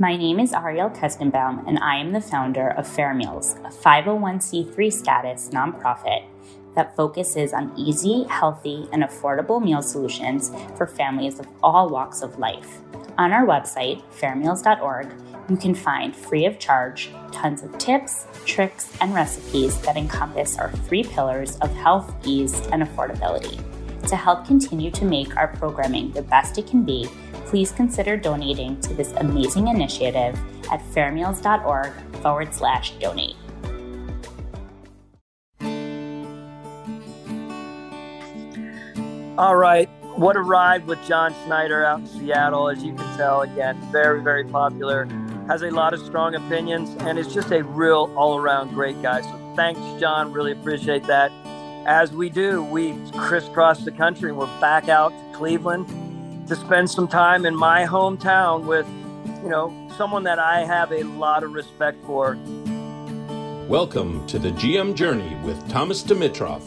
My name is Ariel Kestenbaum, and I am the founder of Fair Meals, a 501c3 status nonprofit that focuses on easy, healthy, and affordable meal solutions for families of all walks of life. On our website, fairmeals.org, you can find free of charge tons of tips, tricks, and recipes that encompass our three pillars of health, ease, and affordability. To help continue to make our programming the best it can be, please consider donating to this amazing initiative at fairmeals.org forward slash donate. All right. What a ride with John Schneider out in Seattle. As you can tell, again, very, very popular. Has a lot of strong opinions and is just a real all around great guy. So thanks, John. Really appreciate that. As we do, we crisscross the country. We're back out to Cleveland to spend some time in my hometown with, you know, someone that I have a lot of respect for. Welcome to the GM Journey with Thomas Dimitroff.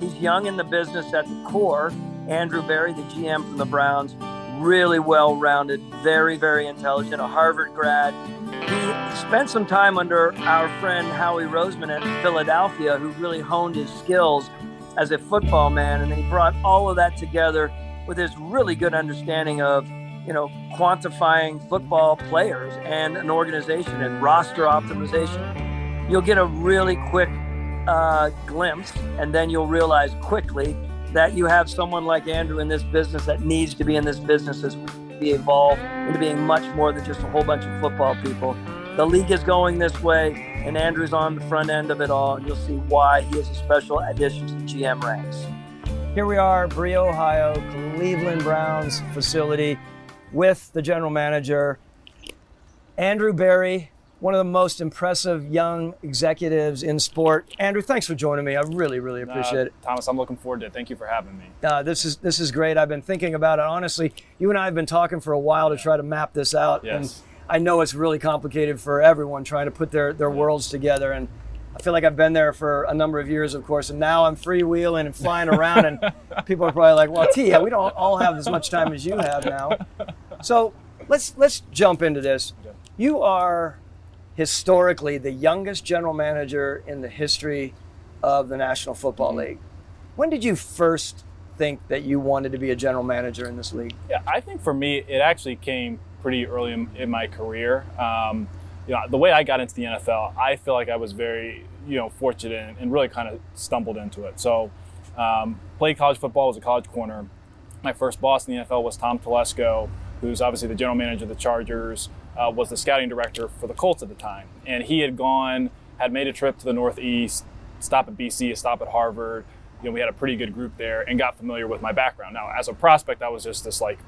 He's young in the business at the core. Andrew Berry, the GM from the Browns, really well rounded, very, very intelligent, a Harvard grad. He spent some time under our friend Howie Roseman at Philadelphia, who really honed his skills as a football man. And he brought all of that together with his really good understanding of, you know, quantifying football players and an organization and roster optimization. You'll get a really quick uh, glimpse, and then you'll realize quickly that you have someone like Andrew in this business that needs to be in this business as we evolve into being much more than just a whole bunch of football people. The league is going this way, and Andrew's on the front end of it all, and you'll see why he is a special addition to the GM ranks. Here we are, Berea, Ohio, Cleveland Browns facility with the general manager, Andrew Berry, one of the most impressive young executives in sport. Andrew, thanks for joining me. I really, really appreciate uh, it. Thomas, I'm looking forward to it. Thank you for having me. Uh, this is this is great. I've been thinking about it. Honestly, you and I have been talking for a while to try to map this out. Yes. And I know it's really complicated for everyone trying to put their, their worlds together. And I feel like I've been there for a number of years, of course, and now I'm freewheeling and flying around, and people are probably like, "Well, T, yeah, we don't all have as much time as you have now." So let's let's jump into this. You are historically the youngest general manager in the history of the National Football League. When did you first think that you wanted to be a general manager in this league? Yeah, I think for me, it actually came pretty early in, in my career. Um, you know, the way I got into the NFL, I feel like I was very, you know, fortunate and, and really kind of stumbled into it. So, um, played college football, was a college corner. My first boss in the NFL was Tom Telesco, who's obviously the general manager of the Chargers, uh, was the scouting director for the Colts at the time. And he had gone, had made a trip to the Northeast, stop at BC, a stop at Harvard. You know, we had a pretty good group there and got familiar with my background. Now, as a prospect, I was just this like,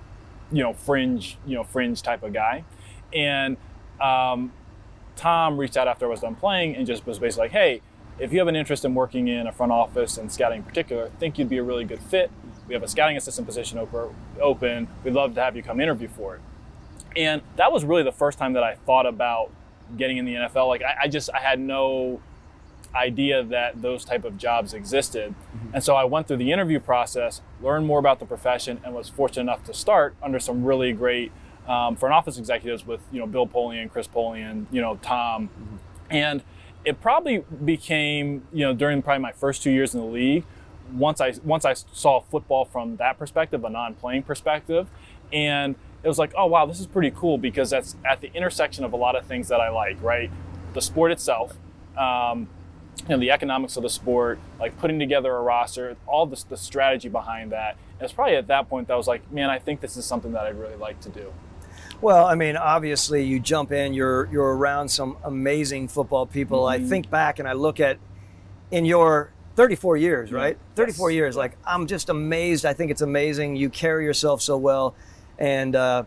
you know, fringe, you know, fringe type of guy. And um, Tom reached out after I was done playing and just was basically like, hey, if you have an interest in working in a front office and scouting in particular, think you'd be a really good fit. We have a scouting assistant position open. We'd love to have you come interview for it. And that was really the first time that I thought about getting in the NFL. Like I, I just I had no idea that those type of jobs existed. Mm-hmm. And so I went through the interview process, learned more about the profession, and was fortunate enough to start under some really great um, front office executives with you know Bill Polian, Chris Polian, you know Tom, mm-hmm. and it probably became you know during probably my first two years in the league. Once I once I saw football from that perspective, a non-playing perspective, and it was like, oh wow, this is pretty cool because that's at the intersection of a lot of things that I like, right? The sport itself, um, you know, the economics of the sport, like putting together a roster, all this, the strategy behind that. And it's probably at that point that I was like, man, I think this is something that I'd really like to do. Well, I mean, obviously, you jump in, you're you're around some amazing football people. Mm-hmm. I think back and I look at in your 34 years, right? 34 years. Like I'm just amazed. I think it's amazing. You carry yourself so well, and uh,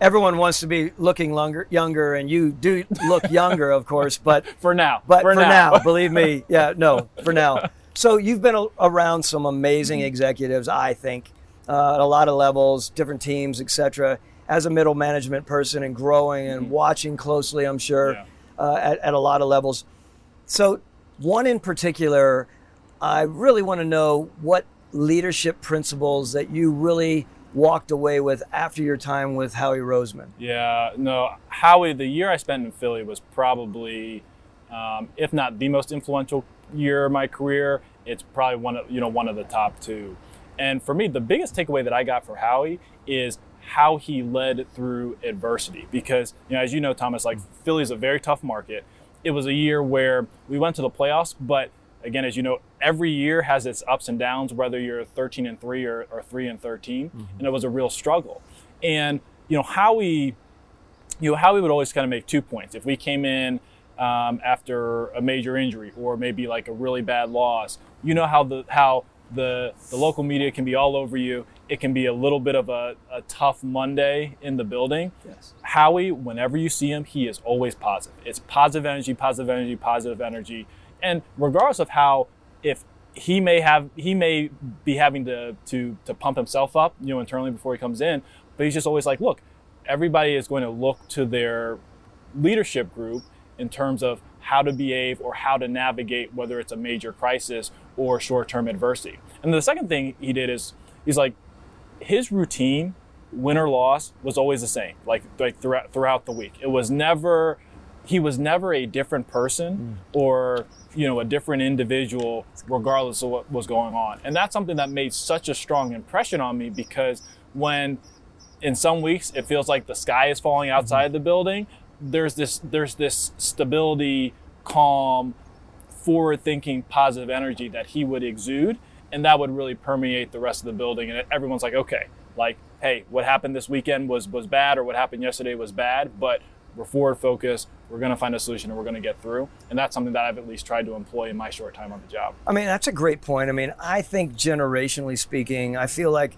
everyone wants to be looking longer, younger, and you do look younger, of course. But for now, but for, for now. now. believe me, yeah, no, for now. So you've been around some amazing executives, I think, uh, at a lot of levels, different teams, etc as a middle management person and growing and mm-hmm. watching closely, I'm sure, yeah. uh, at, at a lot of levels. So, one in particular, I really want to know what leadership principles that you really walked away with after your time with Howie Roseman. Yeah, no, Howie, the year I spent in Philly was probably, um, if not the most influential year of my career, it's probably one of you know one of the top two. And for me, the biggest takeaway that I got for Howie is how he led through adversity. Because, you know, as you know, Thomas, like Philly is a very tough market. It was a year where we went to the playoffs, but again, as you know, every year has its ups and downs, whether you're 13 and 3 or, or 3 and 13. Mm-hmm. And it was a real struggle. And, you know, Howie, you know, Howie would always kind of make two points. If we came in um, after a major injury or maybe like a really bad loss, you know how the, how the, the local media can be all over you it can be a little bit of a, a tough Monday in the building. Yes. Howie, whenever you see him, he is always positive. It's positive energy, positive energy, positive energy. And regardless of how, if he may have, he may be having to, to, to pump himself up, you know, internally before he comes in, but he's just always like, look, everybody is going to look to their leadership group in terms of how to behave or how to navigate whether it's a major crisis or short-term adversity. And the second thing he did is he's like, his routine, win or loss, was always the same. Like like throughout throughout the week, it was never he was never a different person mm. or you know a different individual regardless of what was going on and that's something that made such a strong impression on me because when in some weeks it feels like the sky is falling mm-hmm. outside mm-hmm. the building there's this there's this stability calm forward thinking positive energy that he would exude and that would really permeate the rest of the building and everyone's like okay like hey what happened this weekend was was bad or what happened yesterday was bad but we're forward focused we're going to find a solution and we're going to get through and that's something that i've at least tried to employ in my short time on the job i mean that's a great point i mean i think generationally speaking i feel like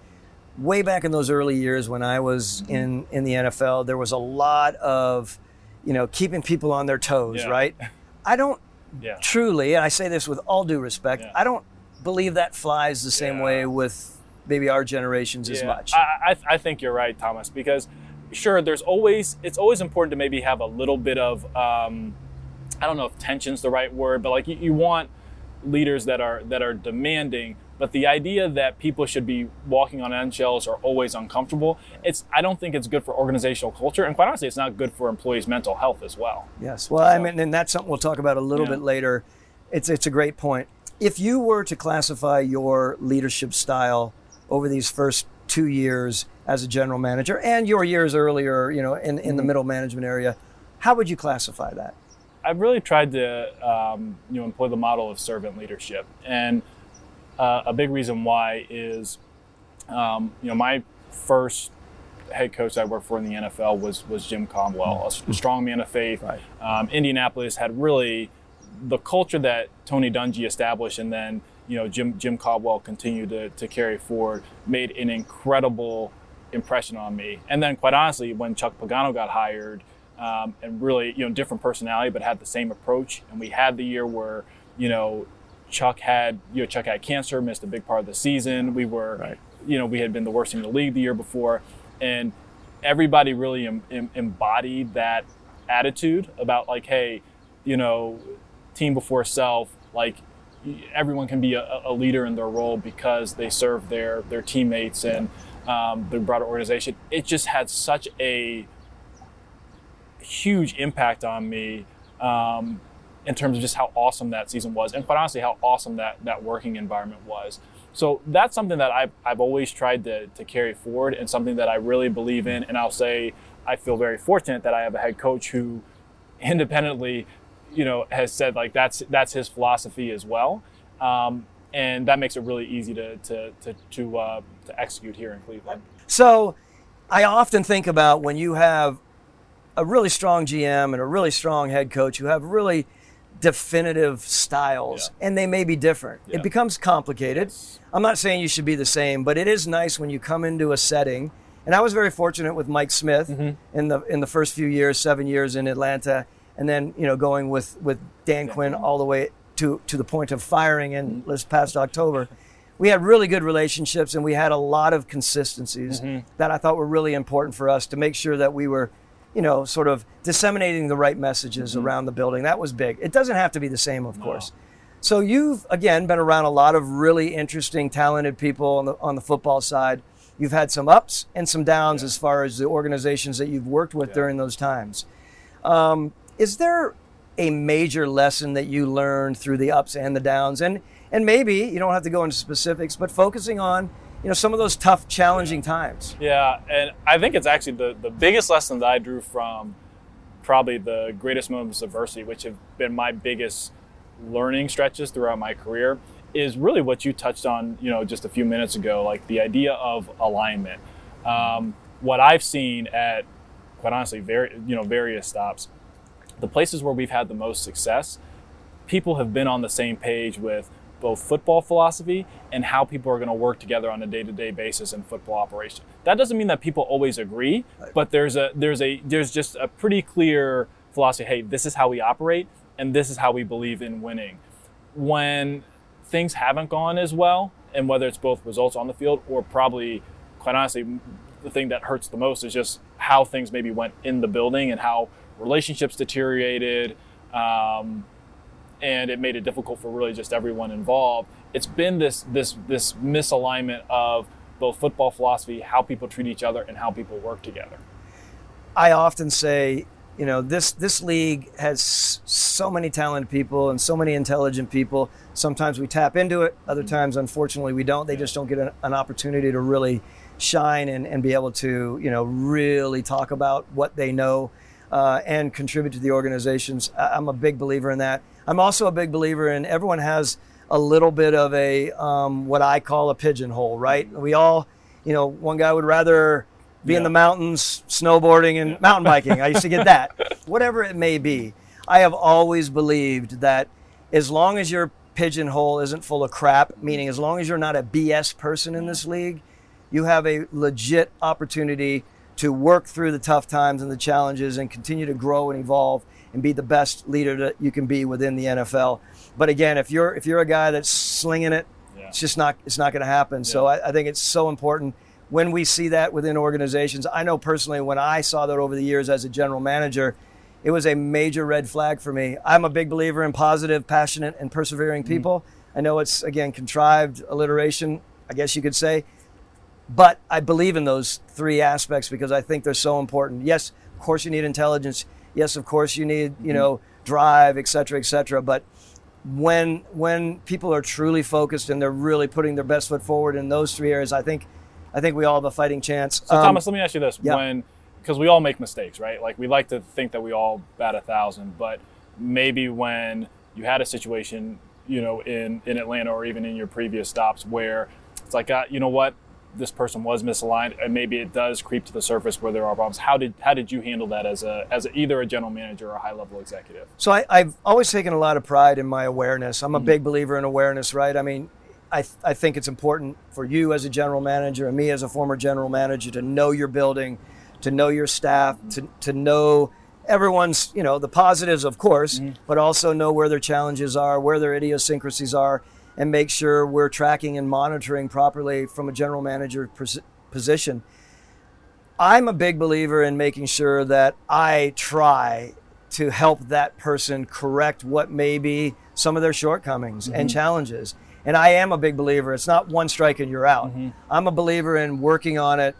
way back in those early years when i was mm-hmm. in in the nfl there was a lot of you know keeping people on their toes yeah. right i don't yeah. truly and i say this with all due respect yeah. i don't believe that flies the same way with maybe our generations as much. I, I, think you're right, Thomas, because sure, there's always, it's always important to maybe have a little bit of, um, I don't know if tension's the right word, but like you, you want leaders that are, that are demanding, but the idea that people should be walking on eggshells or always uncomfortable, it's I don't think it's good for organizational culture, and quite honestly, it's not good for employees' mental health as well. Yes, well, so, I mean, and that's something we'll talk about a little yeah. bit later. It's it's a great point if you were to classify your leadership style over these first two years as a general manager and your years earlier, you know, in, in the mm-hmm. middle management area, how would you classify that? I've really tried to, um, you know, employ the model of servant leadership, and uh, a big reason why is, um, you know, my first head coach I worked for in the NFL was was Jim Caldwell, a mm-hmm. strong man of faith. Right. Um, Indianapolis had really the culture that Tony Dungy established and then you know Jim Jim Caldwell continued to, to carry forward made an incredible impression on me. And then quite honestly, when Chuck Pagano got hired, um, and really you know different personality but had the same approach, and we had the year where you know Chuck had you know Chuck had cancer, missed a big part of the season. We were right. you know we had been the worst team in the league the year before, and everybody really em- em- embodied that attitude about like, hey, you know, team before self, like everyone can be a, a leader in their role because they serve their their teammates and um, the broader organization. It just had such a huge impact on me um, in terms of just how awesome that season was, and quite honestly, how awesome that that working environment was. So that's something that I've, I've always tried to, to carry forward and something that I really believe in. And I'll say I feel very fortunate that I have a head coach who independently, you know, has said like that's that's his philosophy as well. Um, and that makes it really easy to to to to, uh, to execute here in Cleveland. So, I often think about when you have a really strong GM and a really strong head coach who have really definitive styles Yeah. and they may be different. Yeah. It becomes complicated. Yes. I'm not saying you should be the same, but it is nice when you come into a setting. And I was very fortunate with Mike Smith Mm-hmm. in the in the first few years, seven years in Atlanta, and then you know going with with Dan Quinn all the way to to the point of firing in Mm-hmm. this past October. We had really good relationships, and we had a lot of consistencies Mm-hmm. that I thought were really important for us to make sure that we were, you know, sort of disseminating the right messages Mm-hmm. around the building. That was big. It doesn't have to be the same, of course. So you've again been around a lot of really interesting, talented people on the on the football side. You've had some ups and some downs as far as the organizations that you've worked with during those times. Um, is there a major lesson that you learned through the ups and the downs? And and maybe you don't have to go into specifics, but focusing on you know some of those tough, challenging times. Yeah, and I think it's actually the, the biggest lesson that I drew from probably the greatest moments of adversity, which have been my biggest learning stretches throughout my career, is really what you touched on, you know, just a few minutes ago, like the idea of alignment. Um, what I've seen at, quite honestly, very you know various stops, the places where we've had the most success, people have been on the same page with both football philosophy and how people are going to work together on a day-to-day basis in football operation. That doesn't mean that people always agree, but there's a there's a there's just a pretty clear philosophy. Hey, this is how we operate, and this is how we believe in winning. When things haven't gone as well, and whether it's both results on the field or probably, quite honestly, the thing that hurts the most is just how things maybe went in the building and how relationships deteriorated. Um, and it made it difficult for really just everyone involved. It's been this this this misalignment of both football philosophy, how people treat each other, and how people work together. I often say, you know, this this league has so many talented people and so many intelligent people. Sometimes we tap into it, other times, unfortunately, we don't. They just don't get an, an opportunity to really shine and, and be able to, you know, really talk about what they know uh, and contribute to the organizations. I'm a big believer in that. I'm also a big believer in everyone has a little bit of a um, what I call a pigeonhole, right? We all, you know, one guy would rather be in the mountains, snowboarding and mountain biking. I used to get that. Whatever it may be, I have always believed that as long as your pigeonhole isn't full of crap, meaning as long as you're not a BS person in this league, you have a legit opportunity to work through the tough times and the challenges and continue to grow and evolve and be the best leader that you can be within the NFL. But again, if you're if you're a guy that's slinging it, Yeah. it's just not it's not going to happen. So I, I think it's so important when we see that within organizations. I know personally when I saw that over the years as a general manager, it was a major red flag for me. I'm a big believer in positive, passionate, and persevering mm-hmm. people. I know it's again contrived alliteration, I guess you could say, but I believe in those three aspects because I think they're so important. Yes, of course you need intelligence. Yes, of course you need you know drive, et cetera, et cetera. But when when people are truly focused and they're really putting their best foot forward in those three areas, I think I think we all have a fighting chance. So Um, Thomas, let me ask you this: yeah. when because we all make mistakes, right? Like we like to think that we all bat a thousand, but maybe when you had a situation, you know, in in Atlanta or even in your previous stops where it's like, uh, you know what, this person was misaligned, and maybe it does creep to the surface where there are problems. How did how did you handle that as a as a, either a general manager or a high level executive? So I, I've always taken a lot of pride in my awareness. I'm a mm-hmm. big believer in awareness, right? I mean, I, th- I think it's important for you as a general manager and me as a former general manager to know your building, to know your staff, mm-hmm. to, to know everyone's, you know, the positives, of course, mm-hmm. but also know where their challenges are, where their idiosyncrasies are, and make sure we're tracking and monitoring properly from a general manager pos- position. I'm a big believer in making sure that I try to help that person correct what may be some of their shortcomings mm-hmm. and challenges. And I am a big believer. It's not one strike and you're out. Mm-hmm. I'm a believer in working on it.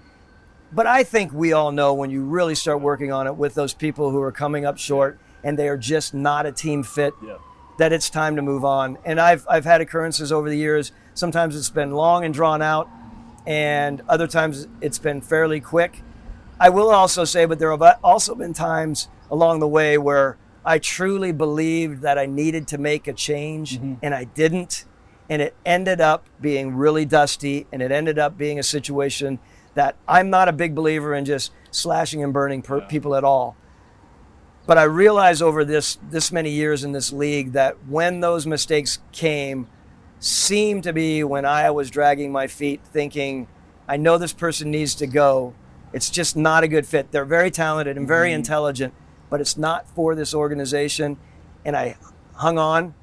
But I think we all know when you really start working on it with those people who are coming up short and they are just not a team fit, yeah. That it's time to move on. And I've, I've had occurrences over the years. Sometimes it's been long and drawn out, and other times it's been fairly quick. I will also say, but there have also been times along the way where I truly believed that I needed to make a change mm-hmm. and I didn't. And it ended up being really dusty and it ended up being a situation that I'm not a big believer in just slashing and burning per- yeah. people at all. But I realized over this this many years in this league that when those mistakes came, seemed to be when I was dragging my feet, thinking, I know this person needs to go. It's just not a good fit. They're very talented and very mm-hmm. intelligent, but it's not for this organization. And I hung on.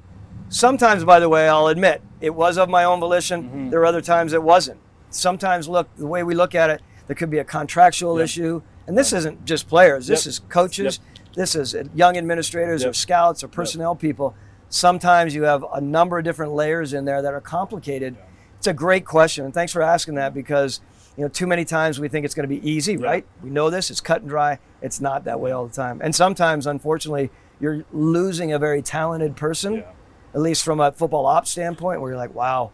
Sometimes, by the way, I'll admit it was of my own volition. Mm-hmm. There were other times it wasn't. Sometimes, look, the way we look at it, there could be a contractual yep. issue. And this isn't just players, this yep. is coaches, yep. This is young administrators or scouts or personnel people. Sometimes you have a number of different layers in there that are complicated. It's a great question. And thanks for asking that because you know, too many times we think it's going to be easy, yeah. right? We know this, it's cut and dry. It's not that way all the time. And sometimes, unfortunately, you're losing a very talented person, yeah. at least from a football ops standpoint, where you're like, wow.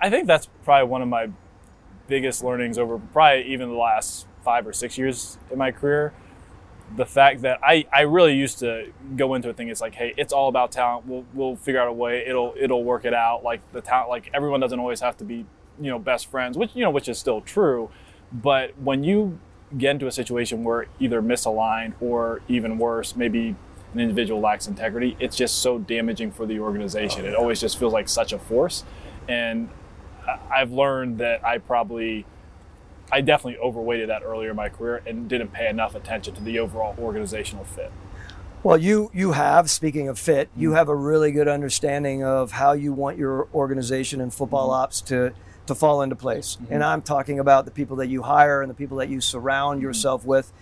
I think that's probably one of my biggest learnings over probably even the last five or six years in my career. The fact that I, I really used to go into a thing, it's like, hey, it's all about talent. We'll, we'll figure out a way. It'll it'll work it out. Like the talent, like everyone doesn't always have to be you know best friends, which you know which is still true. But when you get into a situation where either misaligned or even worse, maybe an individual lacks integrity, it's just so damaging for the organization. Oh, it always just feels like such a force. And I've learned that I probably, I definitely overweighted that earlier in my career and didn't pay enough attention to the overall organizational fit. Well, you you have speaking of fit, you mm-hmm. have a really good understanding of how you want your organization and football mm-hmm. ops to to fall into place. Mm-hmm. And I'm talking about the people that you hire and the people that you surround mm-hmm. yourself with.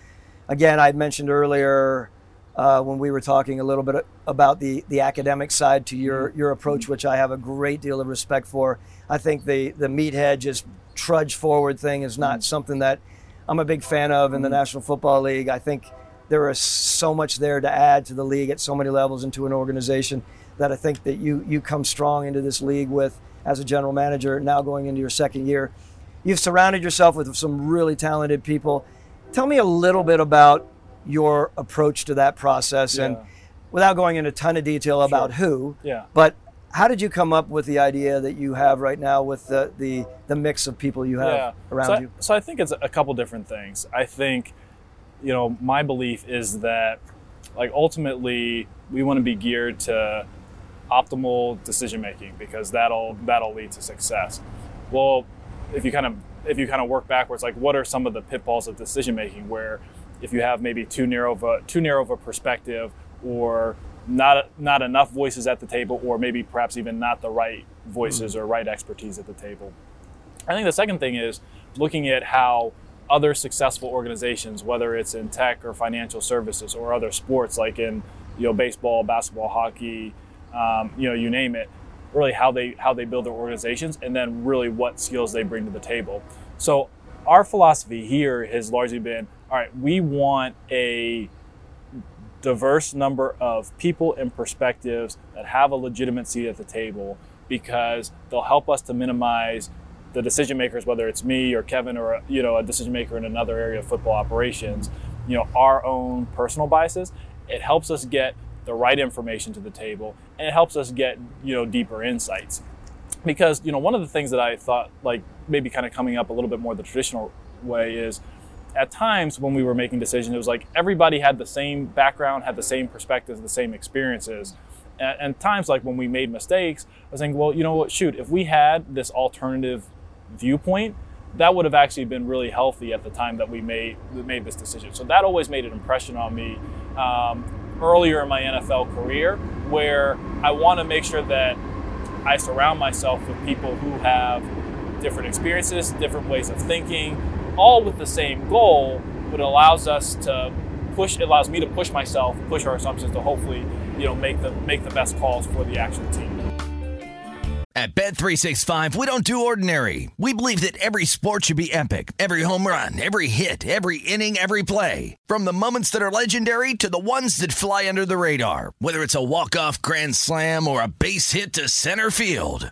Again, I mentioned earlier uh, when we were talking a little bit about the, the academic side to your, mm-hmm. your approach, mm-hmm. which I have a great deal of respect for. I think the, the meathead just trudge forward thing is not mm-hmm. something that I'm a big fan of in the. National Football League. I think there is so much there to add to the league at so many levels into an organization that I think that you, you come strong into this league with as a general manager, now going into your second year. You've surrounded yourself with some really talented people. Tell me a little bit about your approach to that process yeah. and without going into a ton of detail about sure. who, yeah. but how did you come up with the idea that you have right now with the, the, the mix of people you have yeah. around so you? So I think it's a couple different things. I think, you know, my belief is that like ultimately we want to be geared to optimal decision making because that'll that'll lead to success. Well, if you kind of if you kind of work backwards, like what are some of the pitfalls of decision making where if you have maybe too narrow of a too narrow of a perspective or not not enough voices at the table or maybe perhaps even not the right voices mm-hmm. or right expertise at the table. I think the second thing is looking at how other successful organizations, whether it's in tech or financial services or other sports like in you know baseball, basketball, hockey, um, you know, you name it, really how they how they build their organizations, and then really what skills they bring to the table. So our philosophy here has largely been, all right, we want a diverse number of people and perspectives that have a legitimate seat at the table because they'll help us to minimize the decision makers, whether it's me or Kevin or you know a decision maker in another area of football operations, you know our own personal biases. It helps us get the right information to the table and it helps us get you know deeper insights because you know one of the things that i thought like maybe kind of coming up a little bit more the traditional way is at times when we were making decisions it was like everybody had the same background had the same perspectives the same experiences. And, and times like when we made mistakes i was thinking well you know what shoot if we had this alternative viewpoint that would have actually been really healthy at the time that we made made this decision. So that always made an impression on me um, earlier in my NFL career where I want to make sure that I surround myself with people who have different experiences, different ways of thinking, all with the same goal, but it allows us to push. It allows me to push myself, push our assumptions to hopefully, you know, make the make the best calls for the actual team. At Bet365, we don't do ordinary. We believe that every sport should be epic. Every home run, every hit, every inning, every play. From the moments that are legendary to the ones that fly under the radar. Whether it's a walk-off grand slam or a base hit to center field.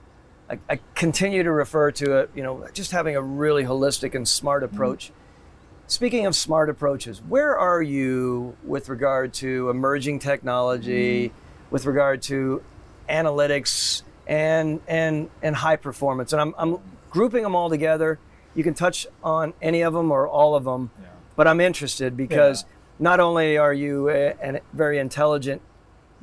I, I, continue to refer to it. You know, just having a really holistic and smart approach. Mm-hmm. Speaking of smart approaches, where are you with regard to emerging technology, mm-hmm. with regard to analytics and and and high performance? And I'm I'm grouping them all together. You can touch on any of them or all of them, yeah. but I'm interested because. Yeah. Not only are you a, a very intelligent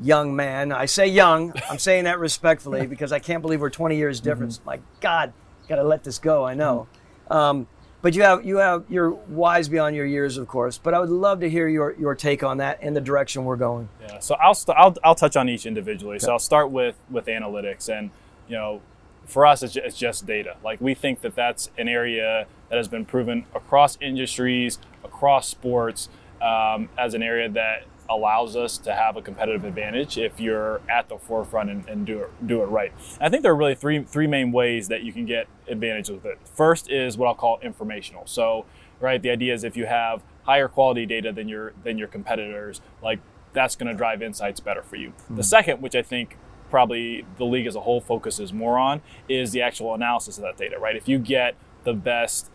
young man. I say young. I'm saying that respectfully because I can't believe we're 20 years difference. Mm-hmm. My God, got to let this go. I know. Mm-hmm. Um, but you have you have you're wise beyond your years, of course. But I would love to hear your, your take on that and the direction we're going. Yeah. So I'll st- I'll, I'll touch on each individually. Okay. So I'll start with with analytics, and you know, for us, it's just, it's just data. Like we think that that's an area that has been proven across industries, across sports, um, as an area that allows us to have a competitive advantage if you're at the forefront and, and do it do it right. And I think there are really three three main ways that you can get advantage with it. First is what I'll call informational. So, right, the idea is if you have higher quality data than your than your competitors, like that's going to drive insights better for you. Mm-hmm. The second, which I think probably the league as a whole focuses more on, is the actual analysis of that data. Right, if you get the best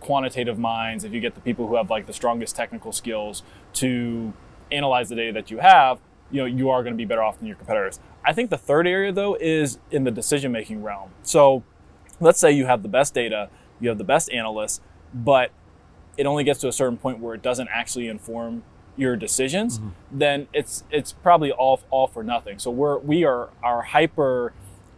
quantitative minds, if you get the people who have like the strongest technical skills to analyze the data that you have, you know, you are going to be better off than your competitors. I think the third area though is in the decision making realm. So let's say you have the best data, you have the best analysts, but it only gets to a certain point where it doesn't actually inform your decisions, mm-hmm. then it's it's probably all all for nothing. So we're we are are hyper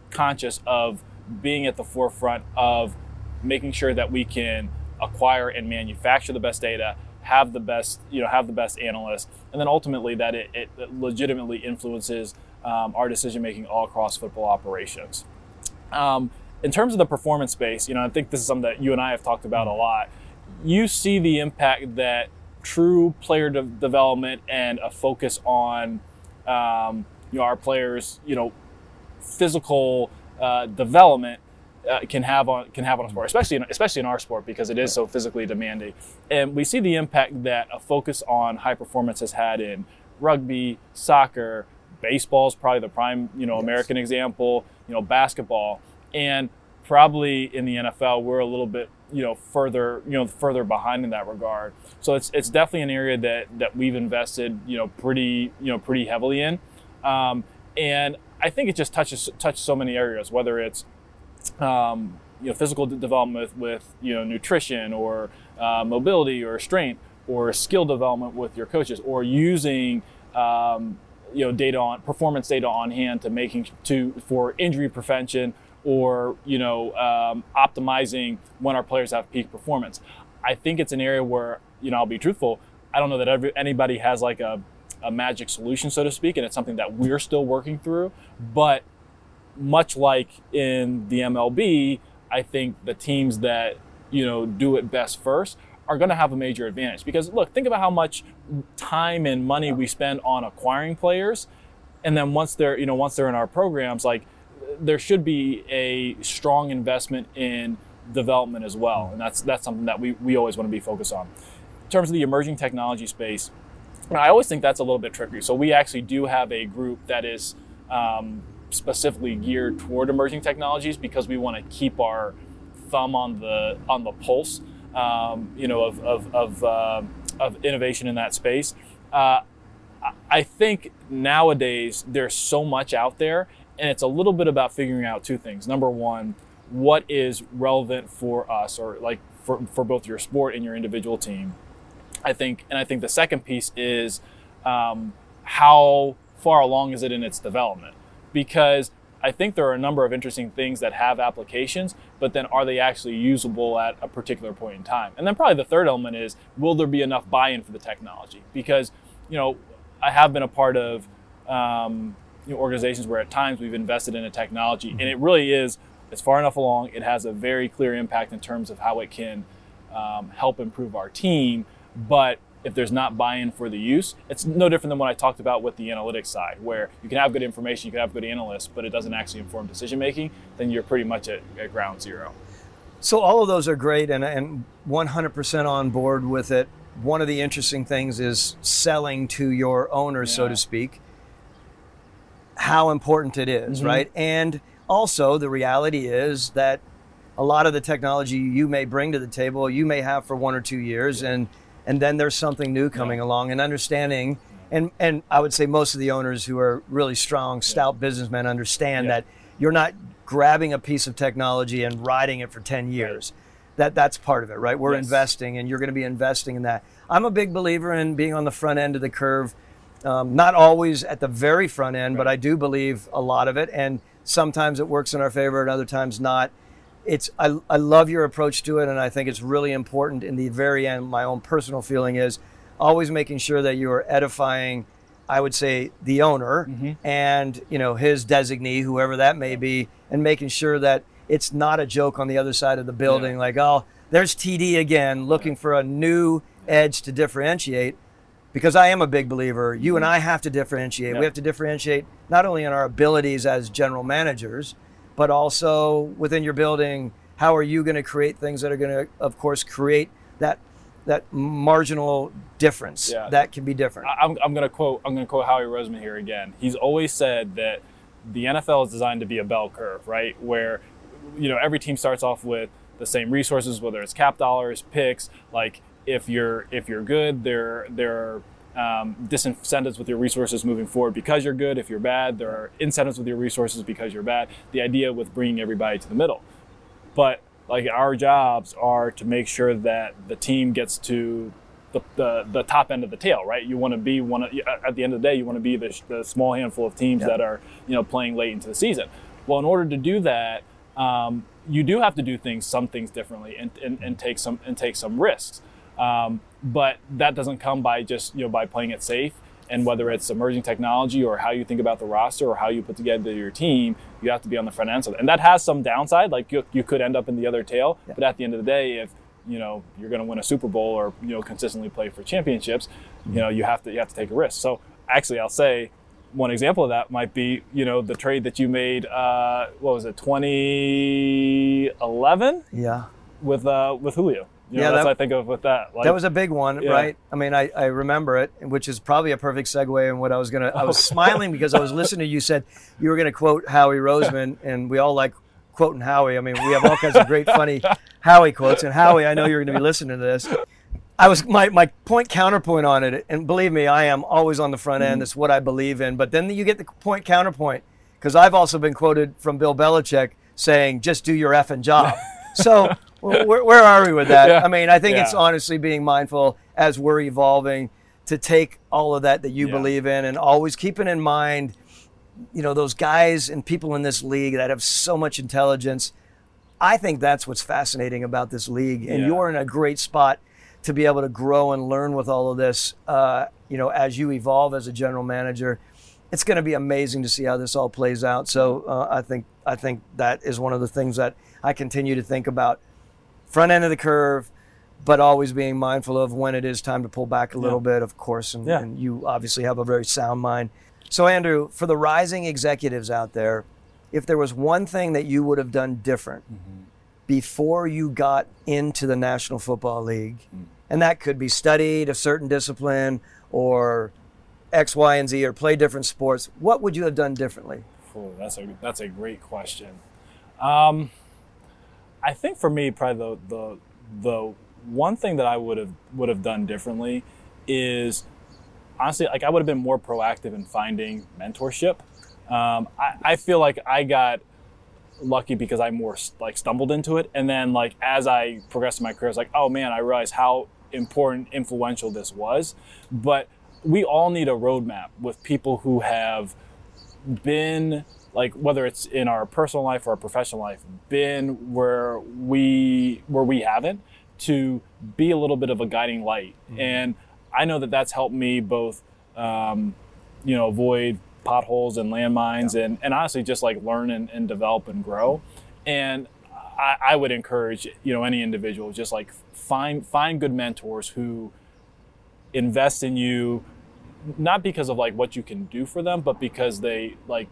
conscious of being at the forefront of making sure that we can acquire and manufacture the best data have the best, you know, have the best analysts, and then ultimately that it, it legitimately influences um, our decision making all across football operations. Um, in terms of the performance space, you know, I think this is something that you and I have talked about a lot. You see the impact that true player de- development and a focus on, um, you know, our players, you know, physical uh, development uh, can have on can have on a sport, especially in, especially in our sport because it is so physically demanding. And we see the impact that a focus on high performance has had in rugby, soccer, baseball is probably the prime you know yes. American example. You know basketball, and probably in the NFL we're a little bit you know further you know further behind in that regard. So it's it's definitely an area that that we've invested you know pretty you know pretty heavily in, um, and I think it just touches touches so many areas, whether it's um, you know, physical development with, with you know, nutrition or uh, mobility or strength or skill development with your coaches or using um, you know data on performance data on hand to making to for injury prevention or you know um, optimizing when our players have peak performance. I think it's an area where you know I'll be truthful. I don't know that every, anybody has like a, a magic solution, so to speak, and it's something that we're still working through. But much like in the MLB, I think the teams that you know do it best first are going to have a major advantage because look, think about how much time and money we spend on acquiring players, and then once they're you know once they're in our programs, like there should be a strong investment in development as well, and that's that's something that we we always want to be focused on. In terms of the emerging technology space, I always think that's a little bit tricky. So we actually do have a group that is um, specifically geared toward emerging technologies because we want to keep our thumb on the on the pulse, um, you know, of of of, uh, of, innovation in that space. Uh, I think nowadays there's so much out there, and it's a little bit about figuring out two things. Number one, what is relevant for us, or like for for both your sport and your individual team. I think, and I think the second piece is um, how far along is it in its development because I think there are a number of interesting things that have applications, but then are they actually usable at a particular point in time? And then probably the third element is will there be enough buy-in for the technology? Because you know, I have been a part of um, you know, organizations where at times we've invested in a technology, and it really is it's far enough along. It has a very clear impact in terms of how it can um, help improve our team, but if there's not buy-in for the use, it's no different than what I talked about with the analytics side, where you can have good information, you can have good analysts, but it doesn't actually inform decision making, then you're pretty much at, at ground zero. So all of those are great and, and 100% on board with it. One of the interesting things is selling to your owners, yeah. so to speak, how important it is, mm-hmm. right? And also the reality is that a lot of the technology you may bring to the table, you may have for one or two years, yeah. and and then there's something new coming along and understanding and and I would say most of the owners who are really strong, stout yeah. businessmen understand yeah. that you're not grabbing a piece of technology and riding it for 10 years. Right. That that's part of it, right? We're yes. investing and you're going to be investing in that. I'm a big believer in being on the front end of the curve. Um, not always at the very front end, right. but I do believe a lot of it. And sometimes it works in our favor and other times not it's I, I love your approach to it and i think it's really important in the very end my own personal feeling is always making sure that you are edifying i would say the owner mm-hmm. and you know his designee whoever that may be and making sure that it's not a joke on the other side of the building yeah. like oh there's td again looking for a new edge to differentiate because i am a big believer you and mm-hmm. i have to differentiate yeah. we have to differentiate not only in our abilities as general managers but also within your building, how are you going to create things that are going to, of course, create that that marginal difference yeah. that can be different. I'm, I'm going to quote I'm going to quote Howie Roseman here again. He's always said that the NFL is designed to be a bell curve, right? Where you know every team starts off with the same resources, whether it's cap dollars, picks. Like if you're if you're good, there there are um, disincentives with your resources moving forward because you're good. If you're bad, there are incentives with your resources because you're bad. The idea with bringing everybody to the middle. But like our jobs are to make sure that the team gets to the, the, the top end of the tail, right? You want to be one of, at the end of the day, you want to be the, the small handful of teams that are, you know, playing late into the season. Well, in order to do that, um, you do have to do things, some things differently and, and, and take some, and take some risks. Um, but that doesn't come by just you know by playing it safe. And whether it's emerging technology or how you think about the roster or how you put together your team, you have to be on the front end. So, and that has some downside. Like you, you could end up in the other tail. Yeah. But at the end of the day, if you know you're going to win a Super Bowl or you know consistently play for championships, mm-hmm. you know you have to you have to take a risk. So actually, I'll say one example of that might be you know the trade that you made. Uh, what was it, 2011? Yeah. With uh, with Julio. You know, yeah, that's that, what I think of with that. Like, that was a big one, yeah. right? I mean, I, I remember it, which is probably a perfect segue in what I was gonna. I was smiling because I was listening to you said you were gonna quote Howie Roseman, and we all like quoting Howie. I mean, we have all kinds of great, funny Howie quotes, and Howie, I know you're going to be listening to this. I was my my point counterpoint on it, and believe me, I am always on the front end. It's mm-hmm. what I believe in. But then you get the point counterpoint because I've also been quoted from Bill Belichick saying, "Just do your effing job." So where, where, are we with that? Yeah. I mean, I think yeah. it's honestly being mindful as we're evolving to take all of that that you yeah. believe in and always keeping in mind you know, those guys and people in this league that have so much intelligence. I think that's what's fascinating about this league, and you're in a great spot to be able to grow and learn with all of this. Uh, you know, as you evolve as a general manager, it's going to be amazing to see how this all plays out. So uh, I think I think that is one of the things that I continue to think about. Front end of the curve, but always being mindful of when it is time to pull back a little bit, of course. And, Yeah. and you obviously have a very sound mind. So Andrew, for the rising executives out there, if there was one thing that you would have done different before you got into the National Football League, and that could be studied a certain discipline or X, Y, and Z, or play different sports, what would you have done differently? Ooh, that's a that's a great question. Um, I think for me, probably the the the one thing that I would have would have done differently is honestly like I would have been more proactive in finding mentorship. Um, I, I feel like I got lucky because I more like stumbled into it, and then like as I progressed in my career, I was like, oh man, I realized how important, influential this was. But we all need a roadmap with people who have been like whether it's in our personal life or our professional life been where we where we haven't to be a little bit of a guiding light. And i know that that's helped me both um, you know avoid potholes and landmines and, and honestly just like learn and, and develop and grow. And I, I would encourage you know any individual just like find find good mentors who invest in you not because of like what you can do for them but because they like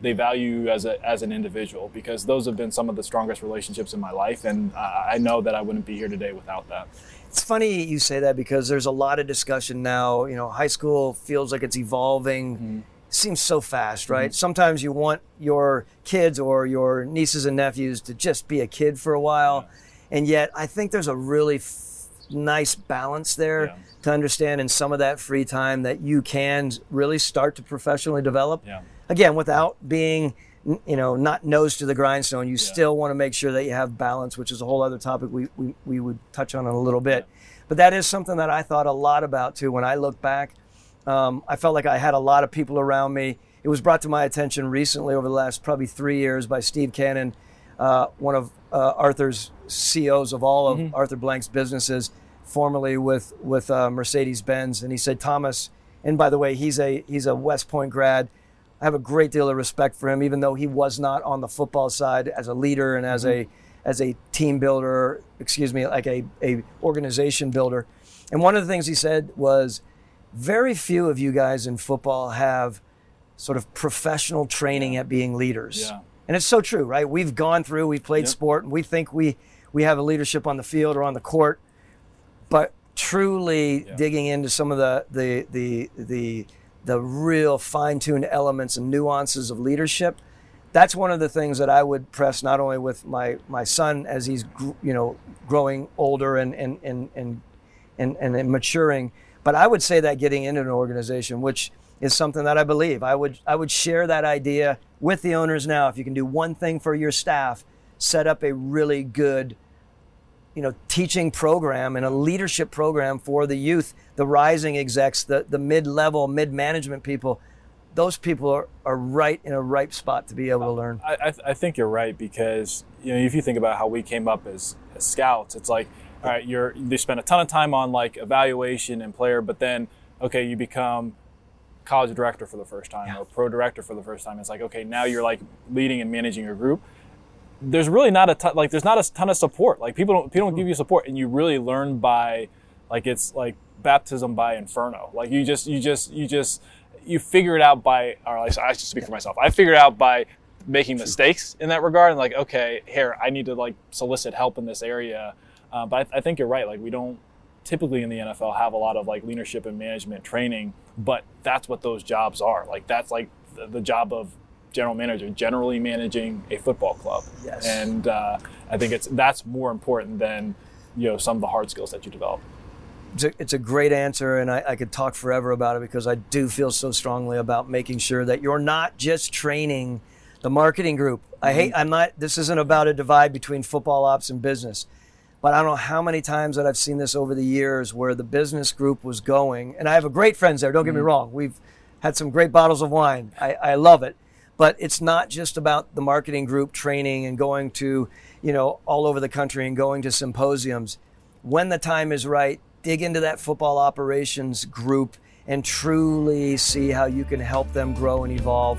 they value you as a as an individual because those have been some of the strongest relationships in my life and I I know that I wouldn't be here today without that. It's funny you say that because there's a lot of discussion now. You know, high school feels like it's evolving. Mm-hmm. Seems so fast, mm-hmm. right? Sometimes you want your kids or your nieces and nephews to just be a kid for a while, and yet I think there's a really f- nice balance there Yeah. to understand in some of that free time that you can really start to professionally develop. Yeah. Again, without being you know, not nose to the grindstone. You still want to make sure that you have balance, which is a whole other topic we, we, we would touch on in a little bit. But that is something that I thought a lot about too. When I look back, um, I felt like I had a lot of people around me. It was brought to my attention recently over the last probably three years by Steve Cannon, uh, one of uh, Arthur's CEOs of all of Arthur Blank's businesses, formerly with with uh, Mercedes Benz, and he said, Thomas, and by the way, he's a he's a West Point grad. I have a great deal of respect for him, even though he was not on the football side as a leader and as mm-hmm. a as a team builder. Excuse me, like a a organization builder. And one of the things he said was, very few of you guys in football have sort of professional training at being leaders. Yeah. And it's so true, right? We've gone through, we've played Yep. sport, and we think we we have a leadership on the field or on the court, but truly Yeah. digging into some of the the the the the real fine-tuned elements and nuances of leadership that's one of the things that I would press not only with my my son as he's you know growing older and and and and, and, and maturing but I would say that getting into an organization which is something that I believe. I would I would share that idea with the owners now. If you can do one thing for your staff set up a really good you know, teaching program and a leadership program for the youth, the rising execs, the, the mid-level, mid-management people. Those people are, are right in a ripe spot to be able to learn. I, I, I think you're right because you know if you think about how we came up as, as scouts, it's like all right, you're they spend a ton of time on like evaluation and player, but then okay, you become college director for the first time or pro director for the first time. It's like okay, now you're like leading and managing your group. There's really not a ton, like there's not a ton of support. Like people don't people don't give you support, and you really learn by like it's like baptism by inferno. Like you just you just you just you figure it out by or I should speak for myself. I figured it out by making mistakes in that regard and like okay here I need to like solicit help in this area. Uh, but I, I think you're right. Like we don't typically in the NFL have a lot of like leadership and management training, but that's what those jobs are. Like that's like the, the job of general manager, generally managing a football club. Yes. And uh, I think it's that's more important than you know some of the hard skills that you develop. It's a, it's a great answer, and I, I could talk forever about it because I do feel so strongly about making sure that you're not just training the marketing group. I hate, I'm not, this isn't about a divide between football ops and business. But I don't know how many times that I've seen this over the years where the business group was going, and I have a great friends there. Don't get me wrong. We've had some great bottles of wine. I, I love it. But it's not just about the marketing group training and going to, you know, all over the country and going to symposiums. When the time is right, dig into that football operations group and truly see how you can help them grow and evolve.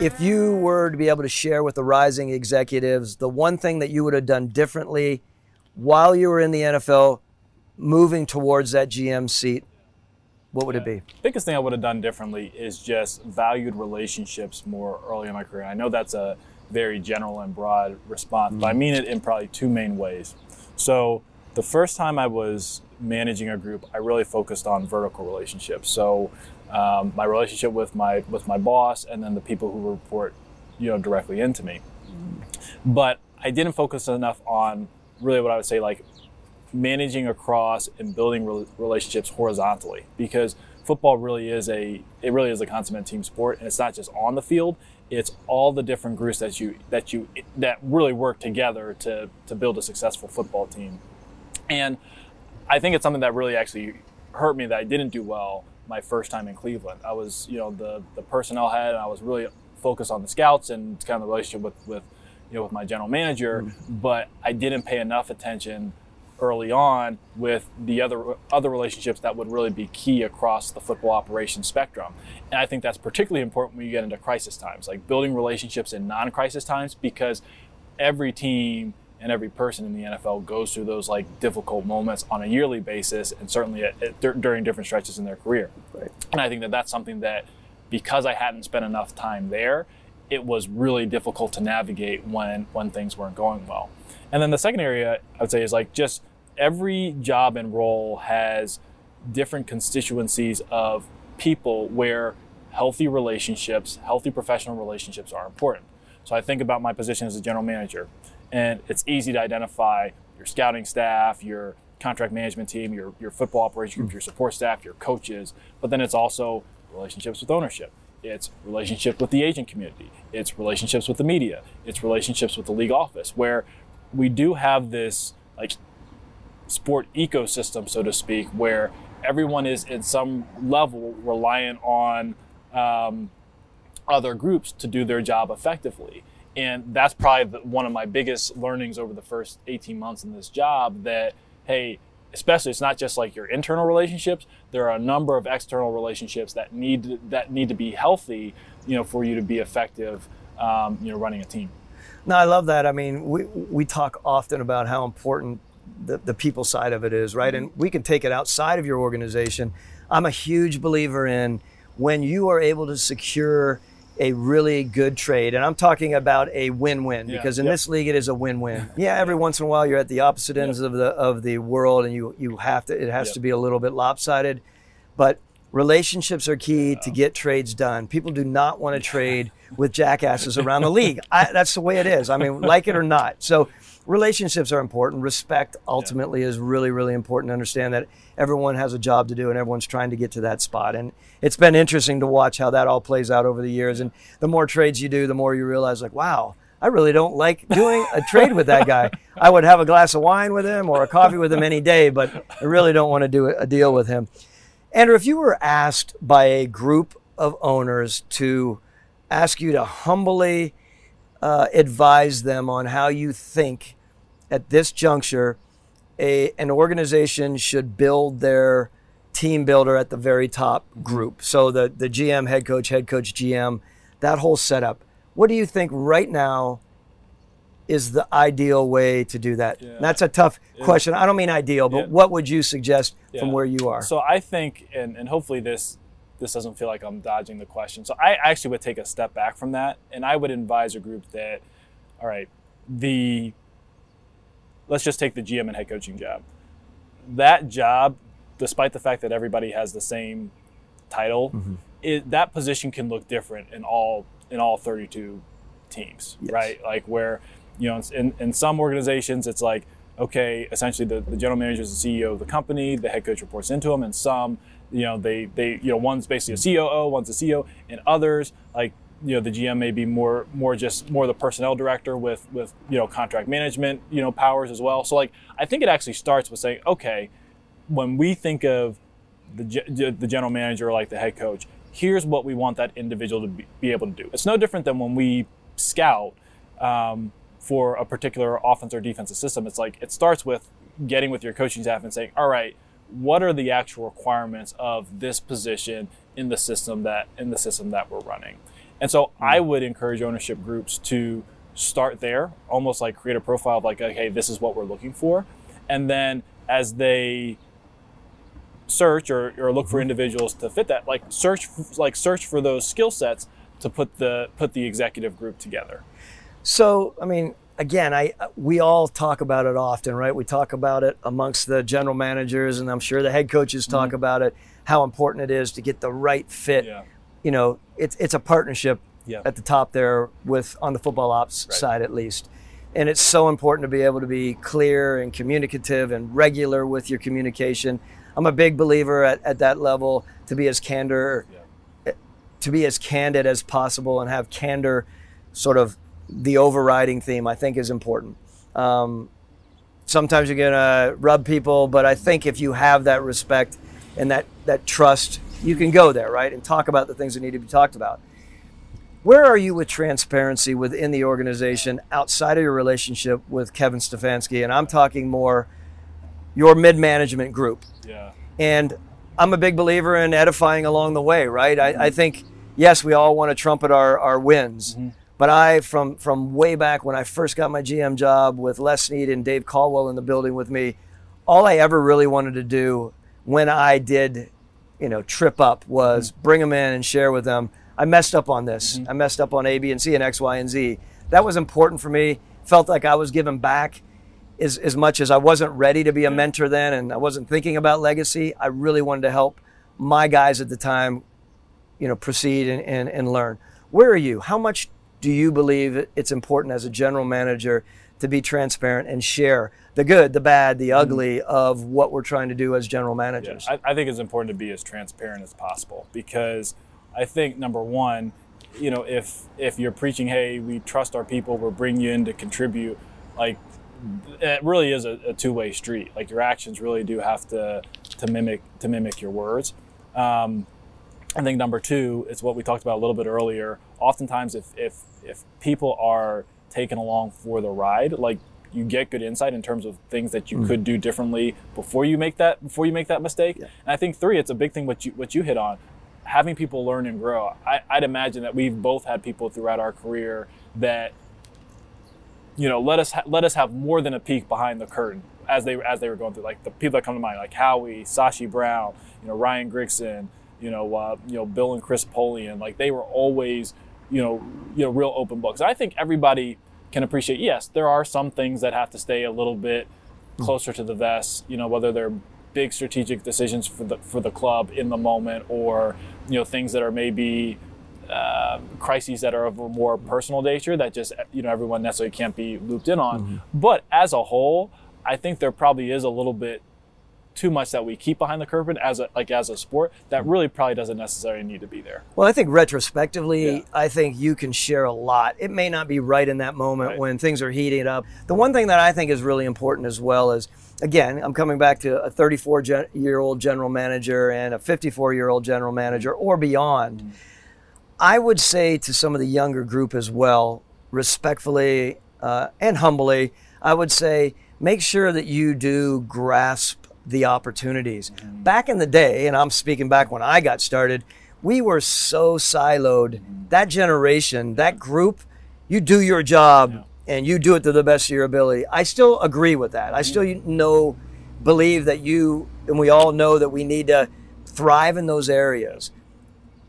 if you were to be able to share with the rising executives the one thing that you would have done differently while you were in the NFL, moving towards that GM seat, what would it be? biggest thing I would have done differently is just valued relationships more early in my career. I know that's a very general and broad response, mm-hmm. but I mm-hmm. mean it in probably two main ways. So the first time I was managing a group, I really focused on vertical relationships. So um, my relationship with my with my boss, and then the people who report, you know, directly into me. But I didn't focus enough on really what I would say like managing across and building re- relationships horizontally because football really is a it really is a consummate team sport and it's not just on the field it's all the different groups that you that you that really work together to to build a successful football team and i think it's something that really actually hurt me that i didn't do well my first time in Cleveland. I was, you know, the the personnel head, and I was really focused on the scouts and kind of the relationship with with you know with my general manager. Mm-hmm. But I didn't pay enough attention early on with the other other relationships that would really be key across the football operation spectrum. And I think that's particularly important when you get into crisis times, like building relationships in non-crisis times, because every team and every person in the NFL goes through those like difficult moments on a yearly basis, and certainly at, at, during different stretches in their career. Right. And I think that that's something that, because I hadn't spent enough time there, it was really difficult to navigate when when things weren't going well. And then the second area I would say is like just every job and role has different constituencies of people where healthy relationships, healthy professional relationships are important. So I think about my position as a general manager and it's easy to identify your scouting staff, your contract management team, your, your football operations group, your support staff, your coaches, but then it's also relationships with ownership. It's relationships with the agent community. It's relationships with the media. It's relationships with the league office, where we do have this like sport ecosystem, so to speak, where everyone is in some level reliant on um, other groups to do their job effectively and that's probably the, one of my biggest learnings over the first 18 months in this job that hey especially it's not just like your internal relationships there are a number of external relationships that need to, that need to be healthy you know for you to be effective um, you know running a team. No i love that. I mean we, we talk often about how important the, the people side of it is right? Mm-hmm. and we can take it outside of your organization. I'm a huge believer in when you are able to secure a really good trade, and I'm talking about a win-win Yeah, because in yep. this league it is a win-win. Yeah, every once in a while you're at the opposite ends of the of the world, and you you have to it has Yep. to be a little bit lopsided, but relationships are key to get trades done. People do not want to trade with jackasses around the league. I, that's the way it is. I mean, like it or not. So relationships are important. Respect ultimately is really, really important to understand that everyone has a job to do and everyone's trying to get to that spot. And it's been interesting to watch how that all plays out over the years. And the more trades you do, the more you realize, like, wow, I really don't like doing a trade with that guy. I would have a glass of wine with him or a coffee with him any day, but I really don't want to do a deal with him. Andrew, if you were asked by a group of owners to ask you to humbly uh, advise them on how you think at this juncture a, an organization should build their team builder at the very top group. So the, the GM, head coach, head coach, GM, that whole setup. What do you think right now is the ideal way to do that? Yeah. That's a tough question. I don't mean ideal, but Yeah. what would you suggest from where you are? So I think, and, and hopefully this this doesn't feel like I'm dodging the question. So I actually would take a step back from that, and I would advise a group that, all right, the let's just take the GM and head coaching job. That job, despite the fact that everybody has the same title, Mm-hmm. it, that position can look different in all in all 32 teams, Yes. right? Like where, you know, in, in some organizations, it's like, okay, essentially the, the general manager is the CEO of the company, the head coach reports into him, and some, you know, they, they, you know, one's basically a COO, one's a CEO, and others, like, you know, the GM may be more, more just more the personnel director with, with, you know, contract management, you know, powers as well. So like, I think it actually starts with saying, okay, when we think of the, the general manager or like the head coach, here's what we want that individual to be, be able to do. It's no different than when we scout um, for a particular offense or defensive system. It's like it starts with getting with your coaching staff and saying, all right, what are the actual requirements of this position in the system that in the system that we're running? And so hmm. I would encourage ownership groups to start there, almost like create a profile of like, okay, this is what we're looking for. And then as they search or, or look for mm-hmm. individuals to fit that like search like search for those skill sets to put the put the executive group together So, I mean, again, I uh, we all talk about it often, right? We talk about it amongst the general managers, and I'm sure the head coaches talk mm-hmm. about it. How important it is to get the right fit. yeah You know, it's it's a partnership Yeah. at the top there with on the football ops Right. side at least, and it's so important to be able to be clear and communicative and regular with your communication. I'm a big believer at, at that level to be as candor to be as candid as possible and have candor sort of the overriding theme i think is important um, sometimes you're to rub people but i think if you have that respect and that, that trust you can go there right and talk about the things that need to be talked about. Where are you with transparency within the organization outside of your relationship with kevin stefanski? And i'm talking more your mid-management group. Yeah. And I'm a big believer in edifying along the way, right? I, I think, yes, we all want to trumpet our, our wins. Mm-hmm. But I, from, from way back when I first got my GM job with Les Snead and Dave Caldwell in the building with me, all I ever really wanted to do when I did, you know, trip up was mm-hmm. bring them in and share with them. I messed up on this. Mm-hmm. I messed up on A, B, and C and X, Y, and Z. That was important for me. Felt like I was giving back as, as much as I wasn't ready to be a mentor then and I wasn't thinking about legacy, I really wanted to help my guys at the time, you know, proceed and, and, and learn. Where are you? How much do you believe it's important as a general manager to be transparent and share the good, the bad, the ugly of what we're trying to do as general Yeah, managers? I, I think it's important to be as transparent as possible because I think number one, you know, if if you're preaching, hey, we trust our people, we're bringing you in to contribute, like it really is a, a two-way street. Like your actions really do have to to mimic to mimic your words. Um, I think number two is what we talked about a little bit earlier. Oftentimes, if if if people are taken along for the ride, like you get good insight in terms of things that you could do differently before you make that before you make that mistake. And I think three, it's a big thing what you what you hit on, having people learn and grow. I, I'd imagine that we've both had people throughout our career that you know let us ha- let us have more than a peek behind the curtain as they as they were going through. Like the people that come to mind, like Howie, Sashi Brown, you know Ryan Grigson, you know uh, you know Bill and Chris Polian. Like they were always you know, you know, real open books. I think everybody can appreciate. Yes, there are some things that have to stay a little bit closer to the vest. You know, whether they're big strategic decisions for the for the club in the moment, or you know, things that are maybe uh, crises that are of a more personal nature that just you know everyone necessarily can't be looped in on. Mm-hmm. But as a whole, I think there probably is a little bit too much that we keep behind the curtain as a like as a sport that mm-hmm. really probably doesn't necessarily need to be there. Well, I think retrospectively, Yeah. I think you can share a lot. It may not be right in that moment Right. when things are heating up. The one thing that I think is really important as well is, again, I'm coming back to a 34 gen- year old general manager and a 54 year old general manager mm-hmm. or beyond. Mm-hmm. I would say to some of the younger group as well, respectfully uh, and humbly, I would say make sure that you do grasp the opportunities. Back in the day, and I'm speaking back when I got started, we were so siloed. That generation, that group, you do your job and you do it to the best of your ability. I still agree with that. I still know, believe that you, and we all know that we need to thrive in those areas.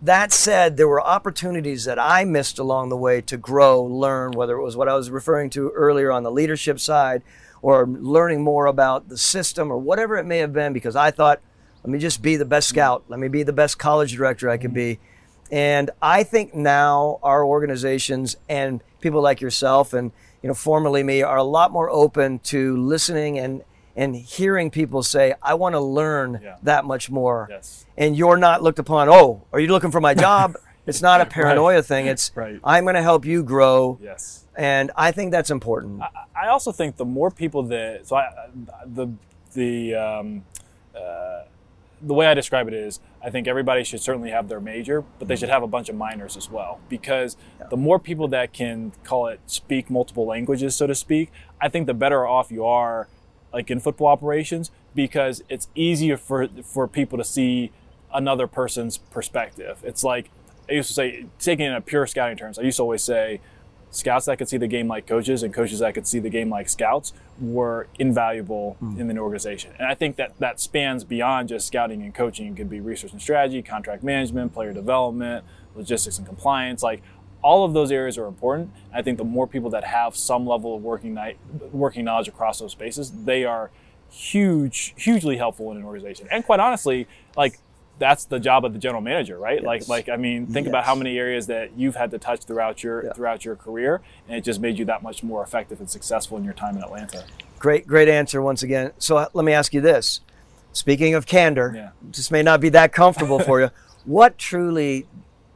That said, there were opportunities that I missed along the way to grow, learn, whether it was what I was referring to earlier on the leadership side or learning more about the system or whatever it may have been because I thought, let me just be the best scout. Let me be the best college director I could be. And I think now our organizations and people like yourself and you know formerly me are a lot more open to listening and and hearing people say, I want to learn Yeah. that much more Yes. and you're not looked upon, oh, are you looking for my job? it's not a paranoia thing. It's Right. I'm going to help you grow. Yes. And I think that's important. I also think the more people that so I the the um, uh, the way I describe it is I think everybody should certainly have their major, but they should have a bunch of minors as well because the more people that can call it speak multiple languages, so to speak, I think the better off you are, like in football operations, because it's easier for for people to see another person's perspective. It's like I used to say, taking it in a pure scouting terms, I used to always say scouts that could see the game like coaches and coaches that could see the game like scouts were invaluable hmm. in an organization. And I think that that spans beyond just scouting and coaching. It could be research and strategy, contract management, player development, logistics and compliance. Like all of those areas are important. I think the more people that have some level of working night, working knowledge across those spaces, they are huge, hugely helpful in an organization. And quite honestly, like that's the job of the general manager, right? Like, Yes. like I mean, think about how many areas that you've had to touch throughout your Yeah. throughout your career, and it just made you that much more effective and successful in your time in Atlanta. Great, great answer once again. So uh, let me ask you this. Speaking of candor, Yeah. this may not be that comfortable for you. What truly